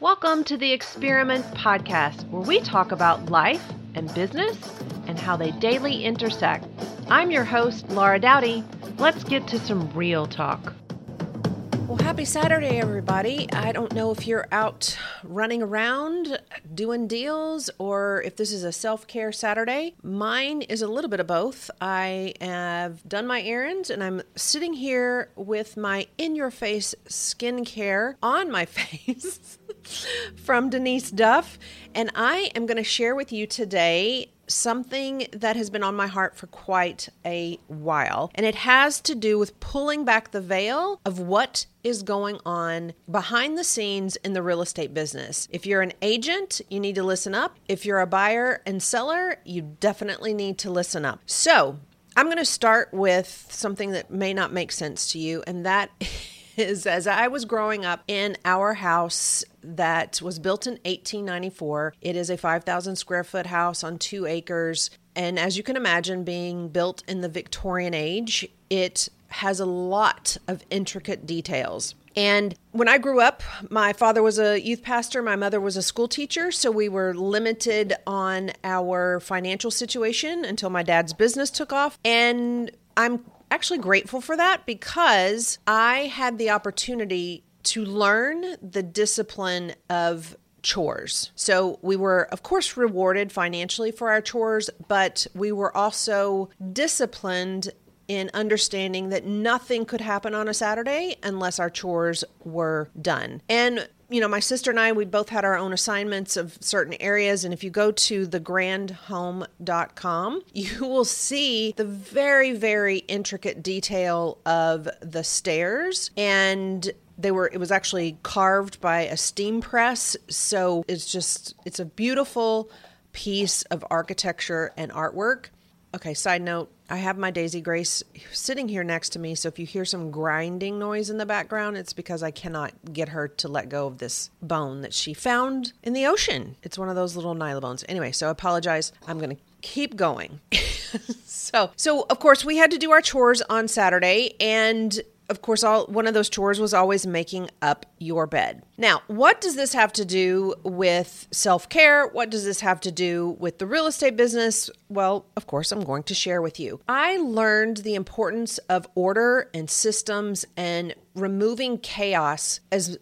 Welcome to the Experiment Podcast, where we talk about life and business and how they daily intersect. I'm your host, Laura Doughty. Let's get to some real talk. Well, happy Saturday, everybody. I don't know if you're out running around doing deals or if this is a self care Saturday. Mine is a little bit of both. I have done my errands and I'm sitting here with my in your face skincare on my face from Denise Duff. And I am going to share with you today something that has been on my heart for quite a while. And it has to do with pulling back the veil of what is going on behind the scenes in the real estate business. If you're an agent, you need to listen up. If you're a buyer and seller, you definitely need to listen up. So, I'm going to start with something that may not make sense to you, and that is as I was growing up in our house that was built in 1894. It is a 5,000 square foot house on two acres. And as you can imagine, being built in the Victorian age, it has a lot of intricate details. And when I grew up, my father was a youth pastor, my mother was a school teacher, so we were limited on our financial situation until my dad's business took off. And I'm actually grateful for that because I had the opportunity to learn the discipline of chores. So we were, of course, rewarded financially for our chores, but we were also disciplined in understanding that nothing could happen on a Saturday unless our chores were done. And you know, my sister and I, we both had our own assignments of certain areas. And if you go to thegrandhome.com, you will see the very, very intricate detail of the stairs. And they were, it was actually carved by a steam press. So it's just, it's a beautiful piece of architecture and artwork. Okay, side note I have my Daisy Grace sitting here next to me, so if you hear some grinding noise in the background, it's because I cannot get her to let go of this bone that she found in the ocean. It's one of those little Nylabones. Anyway, so I apologize. I'm going to keep going. so, so of course, we had to do our chores on Saturday, and of course, all one of those chores was always making up your bed. Now, what does this have to do with self-care? What does this have to do with the real estate business? Well, of course, I'm going to share with you. I learned the importance of order and systems and removing chaos as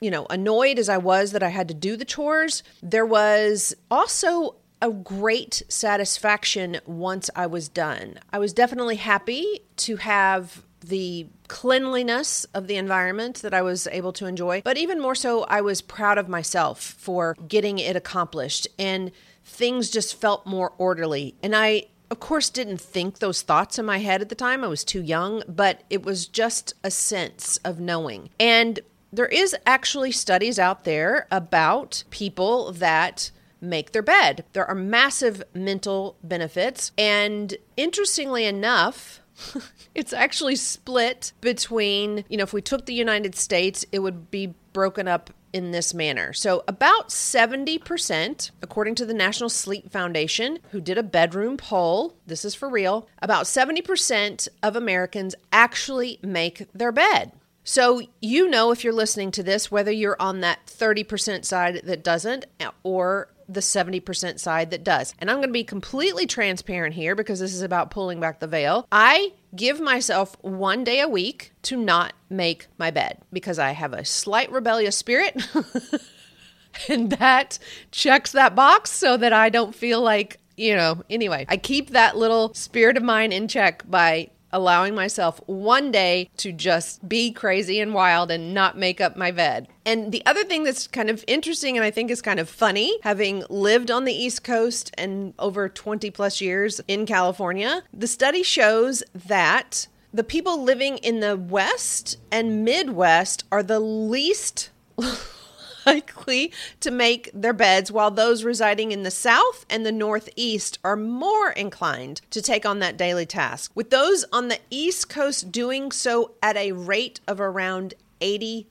you know, annoyed as I was that I had to do the chores, there was also a great satisfaction once I was done. I was definitely happy to have the cleanliness of the environment that I was able to enjoy, but even more so, I was proud of myself for getting it accomplished and things just felt more orderly. And I, of course, didn't think those thoughts in my head at the time. I was too young, but it was just a sense of knowing. And there is actually studies out there about people that make their bed. There are massive mental benefits. And interestingly enough, it's actually split between, you know, if we took the United States, it would be broken up in this manner. So, about 70%, according to the National Sleep Foundation, who did a bedroom poll, this is for real, about 70% of Americans actually make their bed. So, you know, if you're listening to this, whether you're on that 30% side that doesn't or the 70% side that does. And I'm going to be completely transparent here because this is about pulling back the veil. I give myself one day a week to not make my bed because I have a slight rebellious spirit. and that checks that box so that I don't feel like, you know, anyway, I keep that little spirit of mine in check by allowing myself one day to just be crazy and wild and not make up my bed. And the other thing that's kind of interesting and I think is kind of funny, having lived on the East Coast and over 20 plus years in California, the study shows that the people living in the West and Midwest are the least likely to make their beds, while those residing in the South and the Northeast are more inclined to take on that daily task. With those on the East Coast doing so at a rate of around 80%.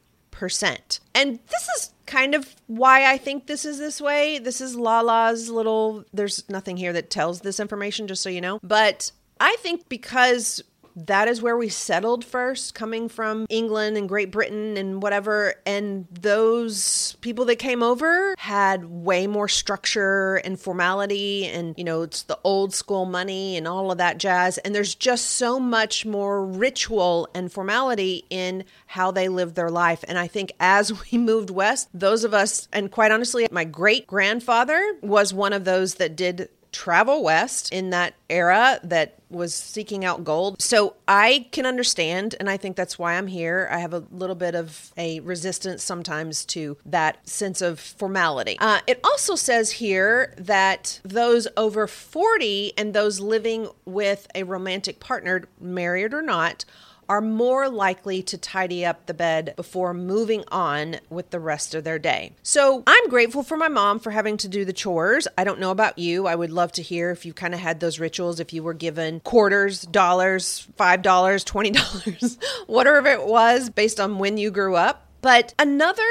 And this is kind of why I think this is this way. This is Lala's little, there's nothing here that tells this information, just so you know. But I think because that is where we settled first, coming from England and Great Britain and whatever. And those people that came over had way more structure and formality, and you know, it's the old school money and all of that jazz. And there's just so much more ritual and formality in how they live their life. And I think as we moved west, those of us, and quite honestly, my great grandfather was one of those that did travel west in that era that was seeking out gold. So I can understand, and I think that's why I'm here. I have a little bit of a resistance sometimes to that sense of formality. Uh, it also says here that those over 40 and those living with a romantic partner, married or not, are more likely to tidy up the bed before moving on with the rest of their day. So I'm grateful for my mom for having to do the chores. I don't know about you. I would love to hear if you kind of had those rituals, if you were given quarters, dollars, $5, $20, whatever it was based on when you grew up. But another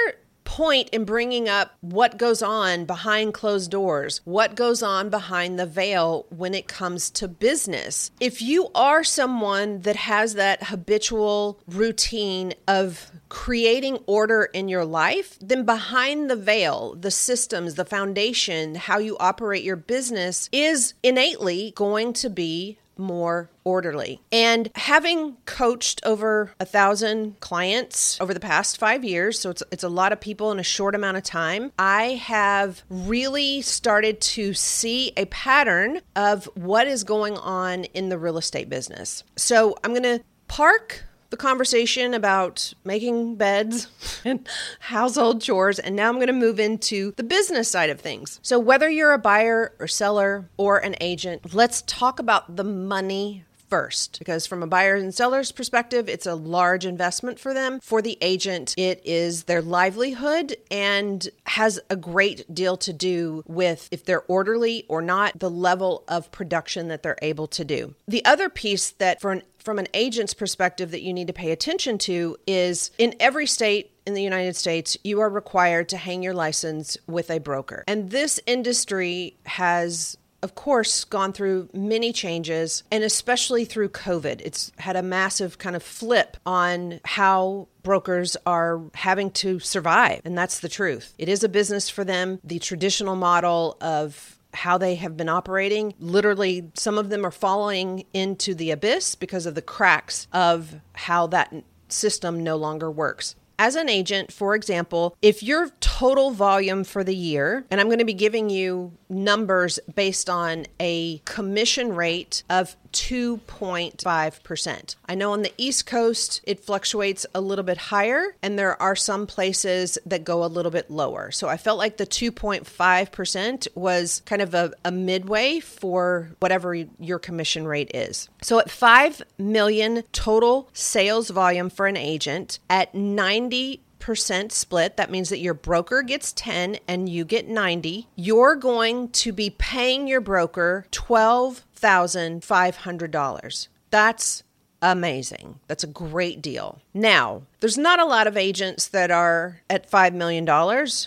point in bringing up what goes on behind closed doors, what goes on behind the veil when it comes to business. If you are someone that has that habitual routine of creating order in your life, then behind the veil, the systems, the foundation, how you operate your business is innately going to be more orderly. And having coached over a thousand clients over the past five years, so it's, it's a lot of people in a short amount of time, I have really started to see a pattern of what is going on in the real estate business. So I'm going to park the conversation about making beds and household chores, and now I'm going to move into the business side of things. So, whether you're a buyer or seller or an agent, let's talk about the money first because from a buyer and seller's perspective it's a large investment for them for the agent it is their livelihood and has a great deal to do with if they're orderly or not the level of production that they're able to do the other piece that for an from an agent's perspective that you need to pay attention to is in every state in the United States, you are required to hang your license with a broker. And this industry has of course, gone through many changes, and especially through COVID. It's had a massive kind of flip on how brokers are having to survive. And that's the truth. It is a business for them. The traditional model of how they have been operating. Literally, some of them are falling into the abyss because of the cracks of how that system no longer works. As an agent, for example, if your total volume for the year, and I'm going to be giving you numbers based on a commission rate of 2.5%. I know on the East Coast it fluctuates a little bit higher, and there are some places that go a little bit lower. So I felt like the 2.5% was kind of a, a midway for whatever your commission rate is. So at 5 million total sales volume for an agent, at 90 percent split. That means that your broker gets 10 and you get 90. You're going to be paying your broker $12,500. That's amazing. That's a great deal. Now, there's not a lot of agents that are at $5 million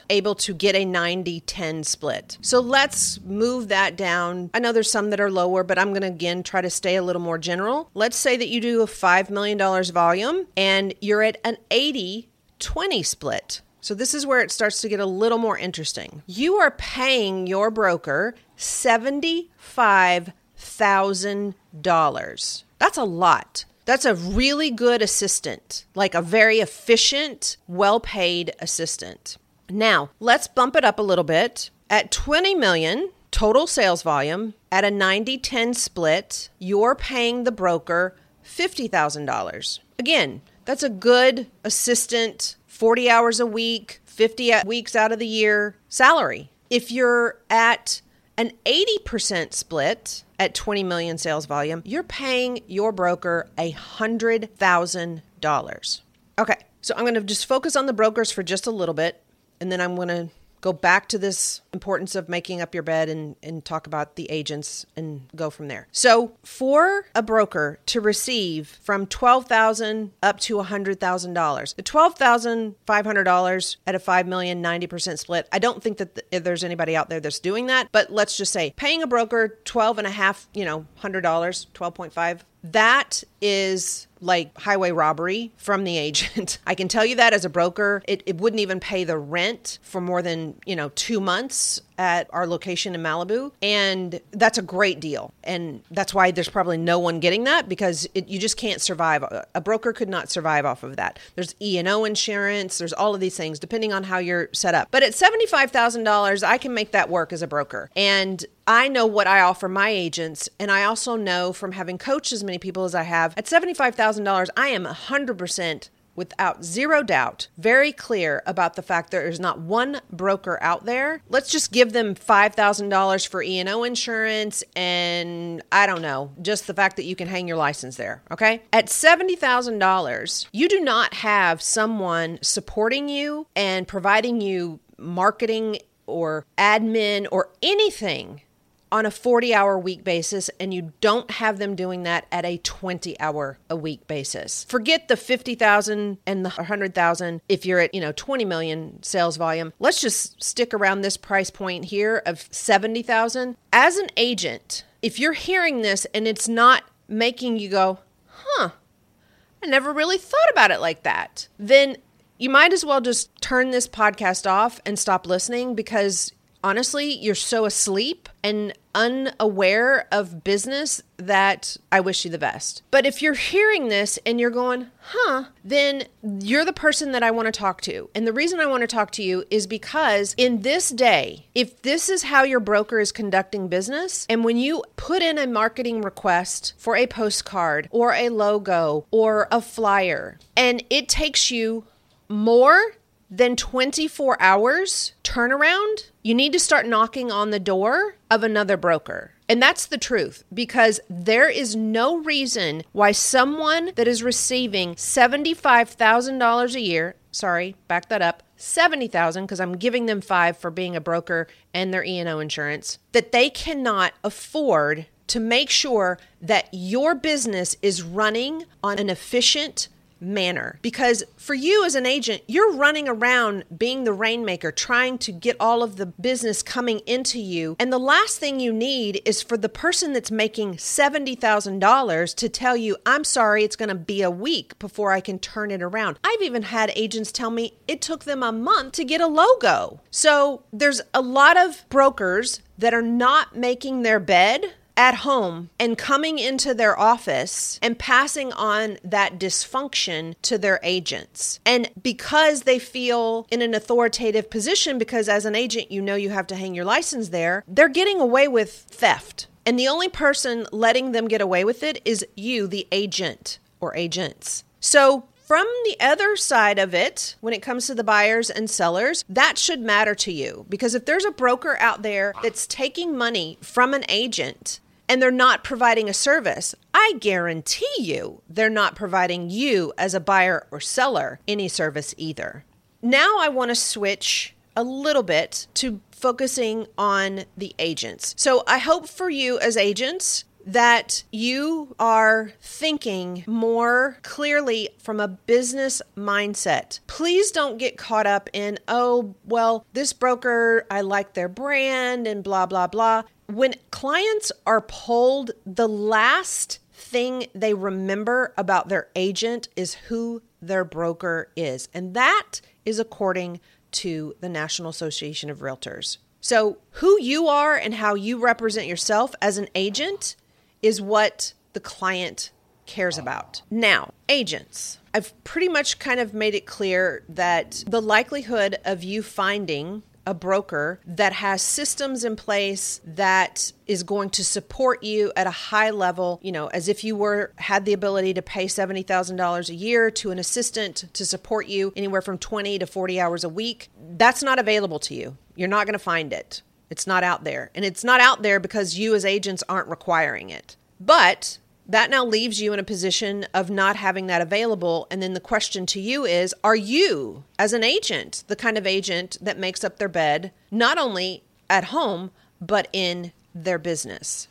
able to get a 90 10 split. So let's move that down. I know there's some that are lower, but I'm going to again try to stay a little more general. Let's say that you do a $5 million volume and you're at an 80 20 split. So this is where it starts to get a little more interesting. You are paying your broker $75,000. That's a lot. That's a really good assistant, like a very efficient, well paid assistant. Now, let's bump it up a little bit. At 20 million total sales volume, at a 90 10 split, you're paying the broker $50,000. Again, that's a good assistant, 40 hours a week, 50 weeks out of the year salary. If you're at an 80% split at 20 million sales volume, you're paying your broker a $100,000. Okay, so I'm going to just focus on the brokers for just a little bit, and then I'm going to go back to this importance of making up your bed and, and talk about the agents and go from there. So for a broker to receive from 12,000 up to $100,000, the $12,500 at a 5 million 90% split, I don't think that th- there's anybody out there that's doing that, but let's just say paying a broker 12 and a half, you know, $100, 12.5 that is like highway robbery from the agent. I can tell you that as a broker, it, it wouldn't even pay the rent for more than, you know, two months at our location in Malibu. And that's a great deal. And that's why there's probably no one getting that because it, you just can't survive. A broker could not survive off of that. There's E&O insurance, there's all of these things depending on how you're set up. But at $75,000, I can make that work as a broker. And I know what I offer my agents, and I also know from having coached as many people as I have, at $75,000, I am 100% without zero doubt, very clear about the fact there is not one broker out there. Let's just give them $5,000 for E&O insurance and I don't know, just the fact that you can hang your license there, okay? At $70,000, you do not have someone supporting you and providing you marketing or admin or anything on a 40 hour week basis and you don't have them doing that at a 20 hour a week basis. Forget the 50,000 and the 100,000 if you're at, you know, 20 million sales volume. Let's just stick around this price point here of 70,000. As an agent, if you're hearing this and it's not making you go, "Huh, I never really thought about it like that." Then you might as well just turn this podcast off and stop listening because honestly, you're so asleep and unaware of business that I wish you the best. But if you're hearing this and you're going, huh, then you're the person that I want to talk to. And the reason I want to talk to you is because in this day, if this is how your broker is conducting business, and when you put in a marketing request for a postcard or a logo or a flyer, and it takes you more than 24 hours turnaround, you need to start knocking on the door of another broker. And that's the truth because there is no reason why someone that is receiving $75,000 a year, sorry, back that up, 70,000 because I'm giving them 5 for being a broker and their E&O insurance, that they cannot afford to make sure that your business is running on an efficient manner. Because for you as an agent you're running around being the rainmaker trying to get all of the business coming into you. And the last thing you need is for the person that's making $70,000 to tell you I'm sorry it's going to be a week before I can turn it around. I've even had agents tell me it took them a month to get a logo. So there's a lot of brokers that are not making their bed at home and coming into their office and passing on that dysfunction to their agents. And because they feel in an authoritative position, because as an agent, you know you have to hang your license there, they're getting away with theft. And the only person letting them get away with it is you, the agent or agents. So from the other side of it, when it comes to the buyers and sellers, that should matter to you because if there's a broker out there that's taking money from an agent and they're not providing a service, I guarantee you they're not providing you as a buyer or seller any service either. Now I want to switch a little bit to focusing on the agents. So I hope for you as agents that you are thinking more clearly from a business mindset. Please don't get caught up in, oh, well, this broker, I like their brand and blah, blah, blah when clients are polled, the last thing they remember about their agent is who their broker is. And that is according to the National Association of Realtors. So, who you are and how you represent yourself as an agent is what the client cares about. Now, agents. I've pretty much kind of made it clear that the likelihood of you finding a broker that has systems in place that is going to support you at a high level, you know, as if you were had the ability to pay $70,000 a year to an assistant to support you anywhere from 20 to 40 hours a week. That's not available to you. You're not going to find it. It's not out there. And it's not out there because you as agents aren't requiring it. But that now leaves you in a position of not having that available. And then the question to you is Are you, as an agent, the kind of agent that makes up their bed, not only at home, but in their business?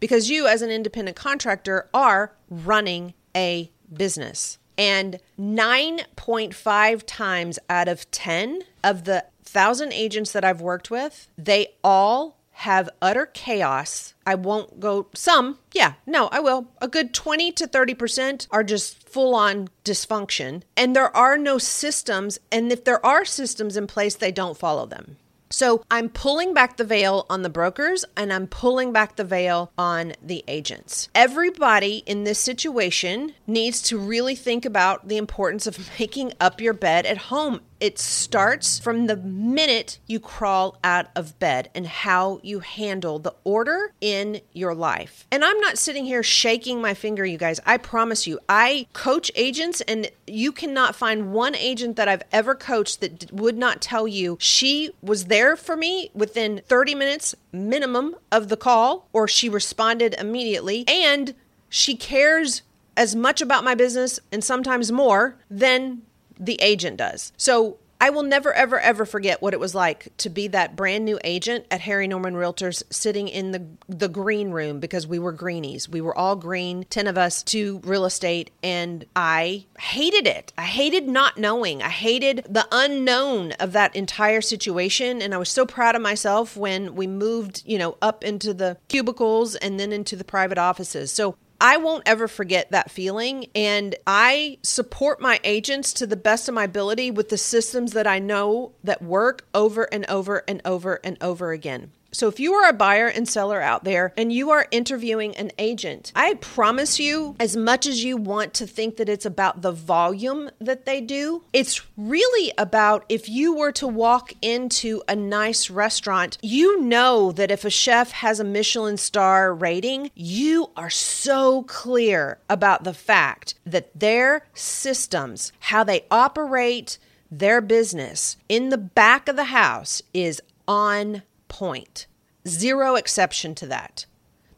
Because you, as an independent contractor, are running a business. And 9.5 times out of 10 of the thousand agents that I've worked with, they all have utter chaos. I won't go some, yeah, no, I will. A good 20 to 30% are just full on dysfunction. And there are no systems. And if there are systems in place, they don't follow them. So I'm pulling back the veil on the brokers and I'm pulling back the veil on the agents. Everybody in this situation needs to really think about the importance of making up your bed at home it starts from the minute you crawl out of bed and how you handle the order in your life. And I'm not sitting here shaking my finger, you guys. I promise you, I coach agents, and you cannot find one agent that I've ever coached that would not tell you she was there for me within 30 minutes minimum of the call, or she responded immediately, and she cares as much about my business and sometimes more than the agent does. So I will never, ever, ever forget what it was like to be that brand new agent at Harry Norman Realtors sitting in the, the green room because we were greenies. We were all green, 10 of us to real estate, and I hated it. I hated not knowing. I hated the unknown of that entire situation. And I was so proud of myself when we moved, you know, up into the cubicles and then into the private offices. So I won't ever forget that feeling. And I support my agents to the best of my ability with the systems that I know that work over and over and over and over again. So, if you are a buyer and seller out there and you are interviewing an agent, I promise you, as much as you want to think that it's about the volume that they do, it's really about if you were to walk into a nice restaurant, you know that if a chef has a Michelin star rating, you are so clear about the fact that their systems, how they operate, their business in the back of the house is on point. Zero exception to that.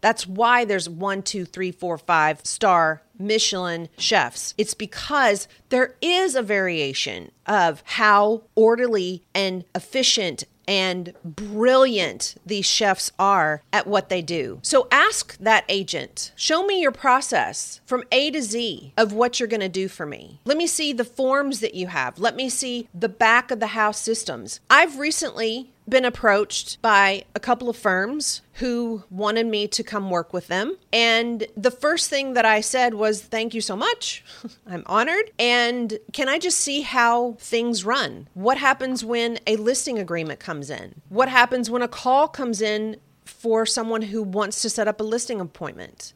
That's why there's one, two, three, four, five star Michelin chefs. It's because there is a variation of how orderly and efficient and brilliant these chefs are at what they do. So ask that agent, show me your process from A to Z of what you're going to do for me. Let me see the forms that you have. Let me see the back of the house systems. I've recently been approached by a couple of firms who wanted me to come work with them. And the first thing that I said was, Thank you so much. I'm honored. And can I just see how things run? What happens when a listing agreement comes in? What happens when a call comes in for someone who wants to set up a listing appointment?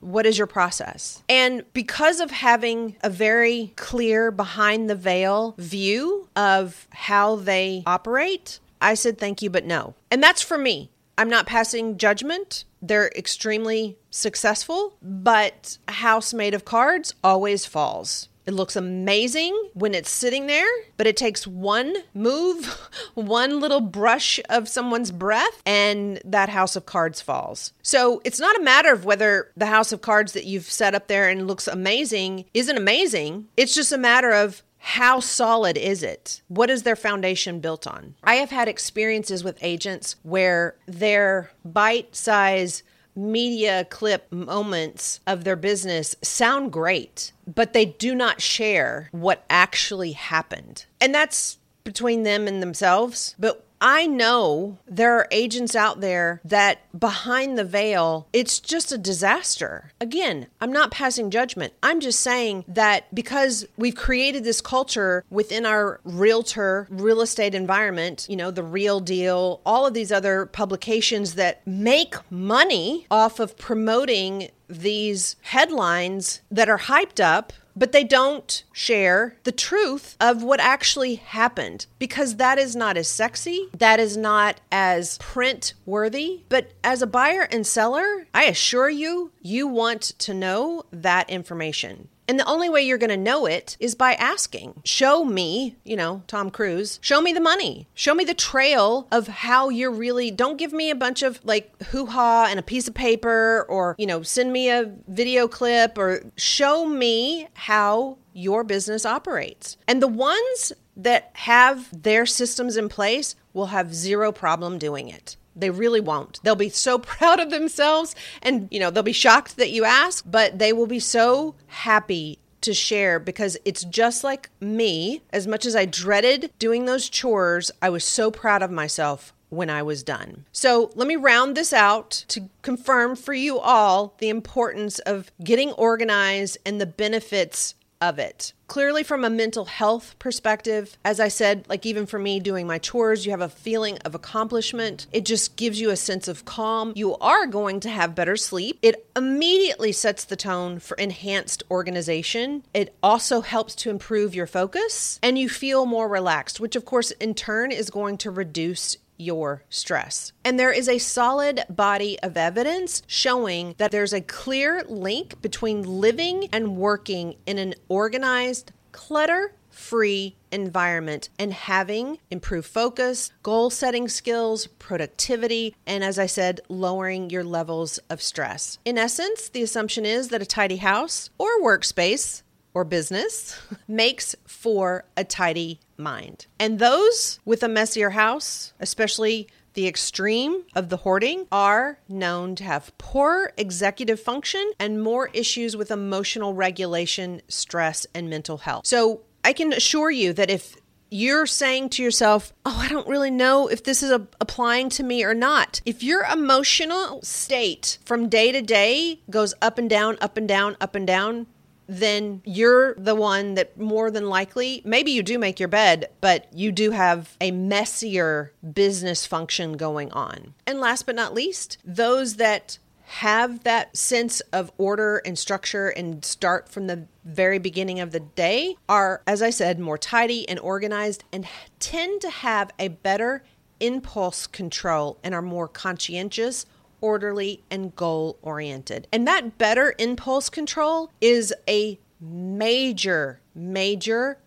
What is your process? And because of having a very clear behind the veil view of how they operate, I said thank you, but no. And that's for me. I'm not passing judgment. They're extremely successful, but a house made of cards always falls. It looks amazing when it's sitting there, but it takes one move, one little brush of someone's breath, and that house of cards falls. So it's not a matter of whether the house of cards that you've set up there and looks amazing isn't amazing. It's just a matter of how solid is it? What is their foundation built on? I have had experiences with agents where their bite size media clip moments of their business sound great, but they do not share what actually happened. And that's between them and themselves. But I know there are agents out there that behind the veil, it's just a disaster. Again, I'm not passing judgment. I'm just saying that because we've created this culture within our realtor real estate environment, you know, the real deal, all of these other publications that make money off of promoting these headlines that are hyped up but they don't share the truth of what actually happened because that is not as sexy, that is not as print worthy. But as a buyer and seller, I assure you, you want to know that information. And the only way you're going to know it is by asking. Show me, you know, Tom Cruise, show me the money. Show me the trail of how you're really, don't give me a bunch of like hoo ha and a piece of paper or, you know, send me a video clip or show me how your business operates. And the ones that have their systems in place will have zero problem doing it. They really won't. They'll be so proud of themselves and, you know, they'll be shocked that you ask, but they will be so happy to share because it's just like me. As much as I dreaded doing those chores, I was so proud of myself when I was done. So let me round this out to confirm for you all the importance of getting organized and the benefits of it. Clearly, from a mental health perspective, as I said, like even for me doing my chores, you have a feeling of accomplishment. It just gives you a sense of calm. You are going to have better sleep. It immediately sets the tone for enhanced organization. It also helps to improve your focus and you feel more relaxed, which, of course, in turn is going to reduce your stress. And there is a solid body of evidence showing that there's a clear link between living and working in an organized, clutter free environment and having improved focus, goal setting skills, productivity, and as I said, lowering your levels of stress. In essence, the assumption is that a tidy house or workspace or business makes for a tidy mind. And those with a messier house, especially the extreme of the hoarding, are known to have poor executive function and more issues with emotional regulation, stress, and mental health. So I can assure you that if you're saying to yourself, Oh, I don't really know if this is a- applying to me or not. If your emotional state from day to day goes up and down, up and down, up and down, then you're the one that more than likely, maybe you do make your bed, but you do have a messier business function going on. And last but not least, those that have that sense of order and structure and start from the very beginning of the day are, as I said, more tidy and organized and tend to have a better impulse control and are more conscientious orderly, and goal oriented. And that better impulse control is a major, major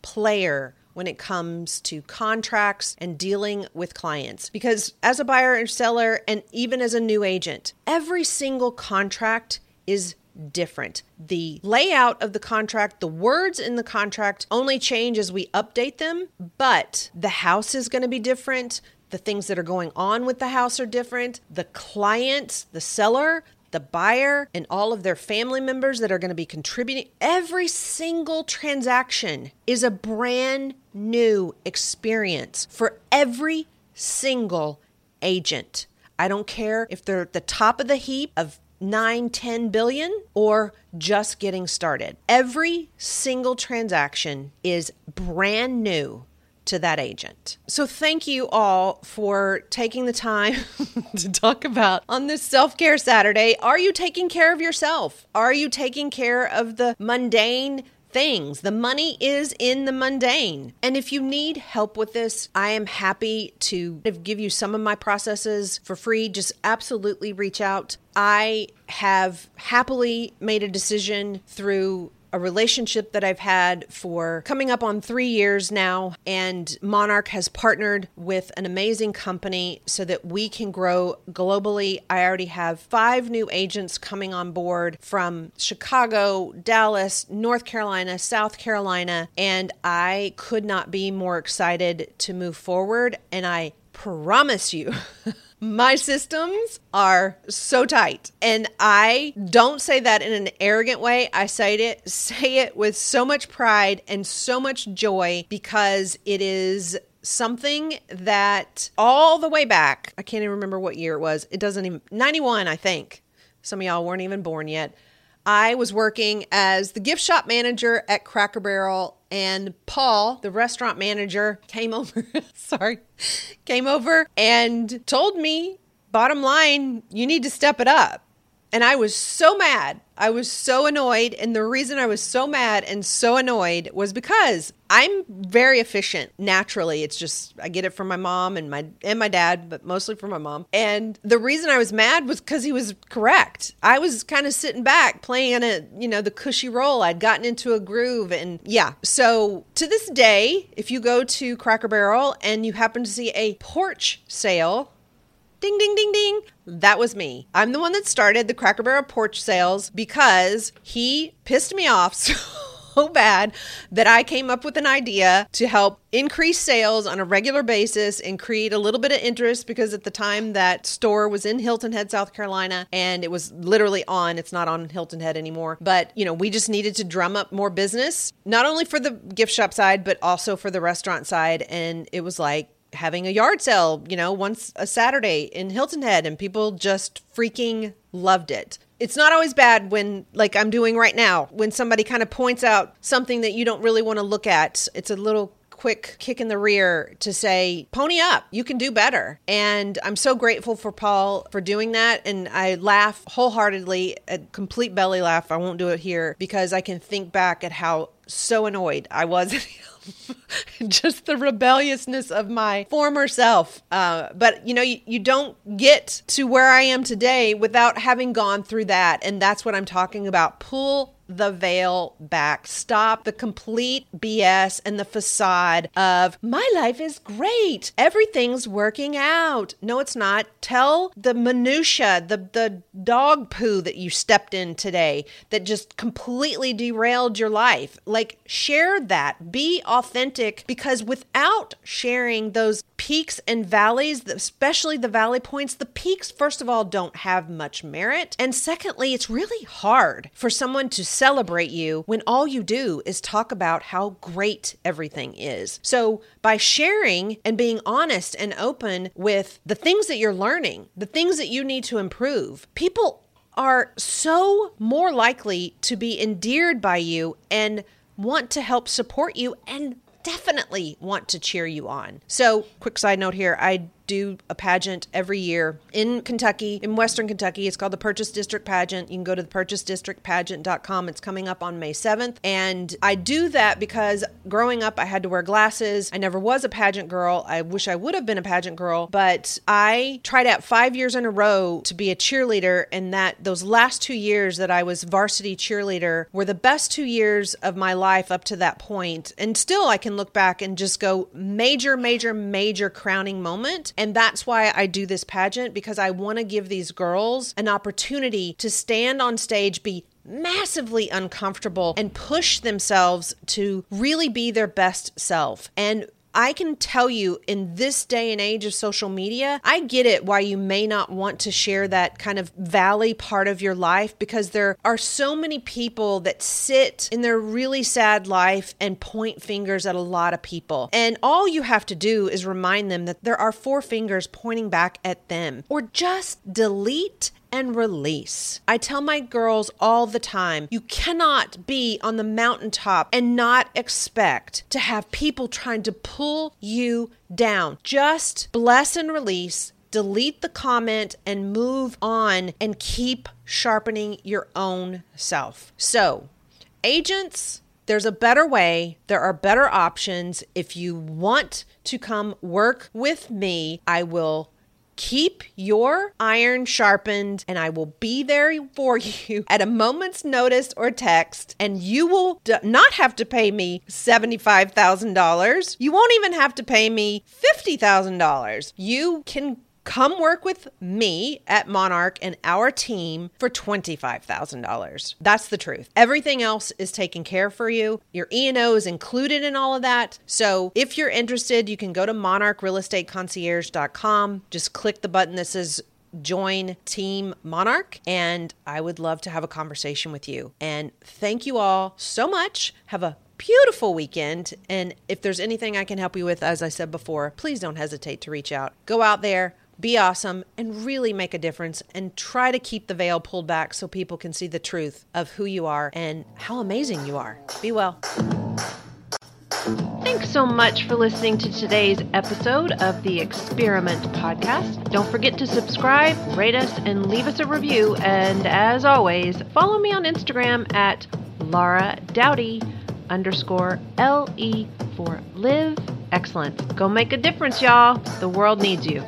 player when it comes to contracts and dealing with clients. Because as a buyer and seller, and even as a new agent, every single contract is different. The layout of the contract, the words in the contract only change as we update them, but the house is going to be different. The things that are going on with the house are different. The client, the seller, the buyer, and all of their family members that are going to be contributing. Every single transaction is a brand new experience for every single agent. I don't care if they're at the top of the heap of 9, 10 billion or just getting started. Every single transaction is brand new to that agent. So, thank you all for taking the time to talk about on this self care Saturday. Are you taking care of yourself? Are you taking care of the mundane? Things. The money is in the mundane. And if you need help with this, I am happy to give you some of my processes for free. Just absolutely reach out. I have happily made a decision through a relationship that I've had for coming up on three years now. And Monarch has partnered with an amazing company so that we can grow globally. I already have five new agents coming on board from Chicago, Dallas, North Carolina, South Carolina. And I could not be more excited to move forward. And I promise you. My systems are so tight. And I don't say that in an arrogant way. I say it say it with so much pride and so much joy because it is something that all the way back, I can't even remember what year it was. It doesn't even 91, I think. Some of y'all weren't even born yet. I was working as the gift shop manager at Cracker Barrel, and Paul, the restaurant manager, came over. sorry, came over and told me, bottom line, you need to step it up. And I was so mad. I was so annoyed. And the reason I was so mad and so annoyed was because I'm very efficient naturally. It's just I get it from my mom and my and my dad, but mostly from my mom. And the reason I was mad was because he was correct. I was kind of sitting back playing a, you know, the cushy role. I'd gotten into a groove and yeah. So to this day, if you go to Cracker Barrel and you happen to see a porch sale Ding, ding, ding, ding. That was me. I'm the one that started the Cracker Barrel porch sales because he pissed me off so bad that I came up with an idea to help increase sales on a regular basis and create a little bit of interest because at the time that store was in Hilton Head, South Carolina, and it was literally on. It's not on Hilton Head anymore. But, you know, we just needed to drum up more business, not only for the gift shop side, but also for the restaurant side. And it was like, having a yard sale, you know, once a Saturday in Hilton Head, and people just freaking loved it. It's not always bad when, like I'm doing right now, when somebody kind of points out something that you don't really want to look at. It's a little quick kick in the rear to say, pony up, you can do better. And I'm so grateful for Paul for doing that. And I laugh wholeheartedly, a complete belly laugh. I won't do it here because I can think back at how so annoyed I was. just the rebelliousness of my former self. Uh, but you know, you, you don't get to where I am today without having gone through that. And that's what I'm talking about. Pull the veil back. Stop the complete BS and the facade of my life is great. Everything's working out. No, it's not. Tell the minutia, the the dog poo that you stepped in today that just completely derailed your life. Like share that. Be authentic because without sharing those peaks and valleys, especially the valley points, the peaks first of all don't have much merit. And secondly, it's really hard for someone to celebrate you when all you do is talk about how great everything is. So, by sharing and being honest and open with the things that you're learning, the things that you need to improve, people are so more likely to be endeared by you and want to help support you and definitely want to cheer you on. So, quick side note here I do a pageant every year in Kentucky, in Western Kentucky. It's called the Purchase District Pageant. You can go to the purchasedistrictpageant.com. It's coming up on May 7th. And I do that because growing up, I had to wear glasses. I never was a pageant girl. I wish I would have been a pageant girl, but I tried out five years in a row to be a cheerleader. And that those last two years that I was varsity cheerleader were the best two years of my life up to that point. And still, I can look back and just go major, major, major crowning moment and that's why I do this pageant because I want to give these girls an opportunity to stand on stage, be massively uncomfortable, and push themselves to really be their best self. And I can tell you in this day and age of social media, I get it why you may not want to share that kind of valley part of your life because there are so many people that sit in their really sad life and point fingers at a lot of people. And all you have to do is remind them that there are four fingers pointing back at them or just delete and release. I tell my girls all the time you cannot be on the mountaintop and not expect to have people trying to pull you down. Just bless and release delete the comment and move on and keep sharpening your own self. So, agents, there's a better way. There are better options. If you want to come work with me, I will Keep your iron sharpened, and I will be there for you at a moment's notice or text, and you will d- not have to pay me $75,000. You won't even have to pay me $50,000. You can Come work with me at Monarch and our team for $25,000. That's the truth. Everything else is taken care for you. Your E&O is included in all of that. So if you're interested, you can go to monarchrealestateconcierge.com. Just click the button that says join Team Monarch, and I would love to have a conversation with you. And thank you all so much. Have a beautiful weekend. And if there's anything I can help you with, as I said before, please don't hesitate to reach out. Go out there be awesome, and really make a difference. And try to keep the veil pulled back so people can see the truth of who you are and how amazing you are. Be well. Thanks so much for listening to today's episode of the Experiment Podcast. Don't forget to subscribe, rate us, and leave us a review. And as always, follow me on Instagram at Laura Doughty underscore LE for live excellence. Go make a difference, y'all. The world needs you.